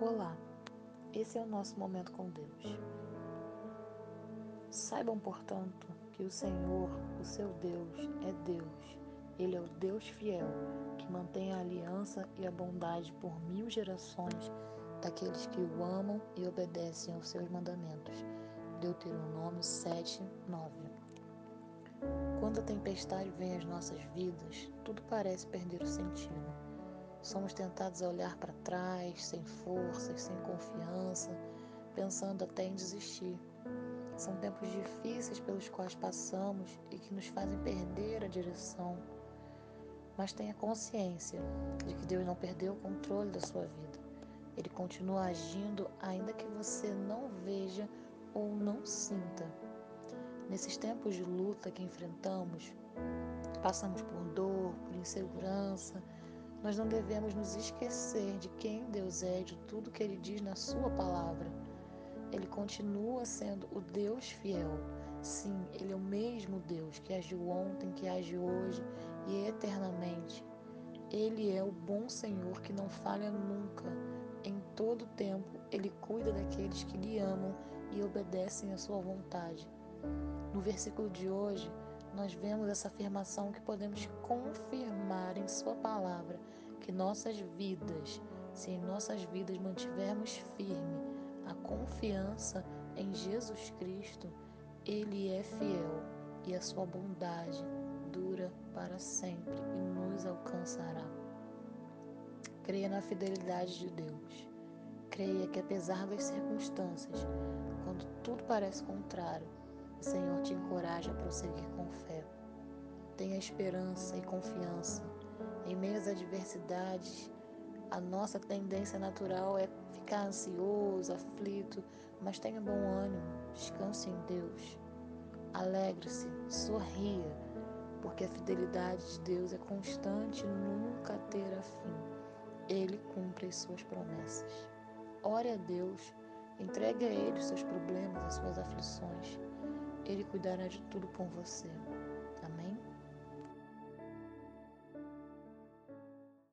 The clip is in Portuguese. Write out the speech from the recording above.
Olá, esse é o nosso momento com Deus. Saibam, portanto, que o Senhor, o seu Deus, é Deus. Ele é o Deus fiel, que mantém a aliança e a bondade por mil gerações daqueles que o amam e obedecem aos seus mandamentos. Deuteronômio 7, 9. Quando a tempestade vem às nossas vidas, tudo parece perder o sentido. Somos tentados a olhar para trás, sem forças, sem confiança, pensando até em desistir. São tempos difíceis pelos quais passamos e que nos fazem perder a direção. Mas tenha consciência de que Deus não perdeu o controle da sua vida. Ele continua agindo ainda que você não veja ou não sinta. Nesses tempos de luta que enfrentamos, passamos por dor, por insegurança, nós não devemos nos esquecer de quem Deus é, de tudo que Ele diz na Sua palavra. Ele continua sendo o Deus fiel. Sim, Ele é o mesmo Deus que agiu ontem, que age hoje e eternamente. Ele é o bom Senhor que não falha nunca. Em todo tempo, Ele cuida daqueles que lhe amam e obedecem à Sua vontade. No versículo de hoje, nós vemos essa afirmação que podemos confirmar em Sua palavra que nossas vidas, se em nossas vidas mantivermos firme a confiança em Jesus Cristo, Ele é fiel e a Sua bondade dura para sempre e nos alcançará. Creia na fidelidade de Deus. Creia que, apesar das circunstâncias, quando tudo parece contrário, o Senhor te encoraja a prosseguir com fé. Tenha esperança e confiança. Em meio às adversidades, a nossa tendência natural é ficar ansioso, aflito, mas tenha bom ânimo, descanse em Deus. Alegre-se, sorria, porque a fidelidade de Deus é constante e nunca terá fim. Ele cumpre as suas promessas. Ore a Deus, entregue a Ele os seus problemas, as suas aflições. Ele cuidará de tudo com você.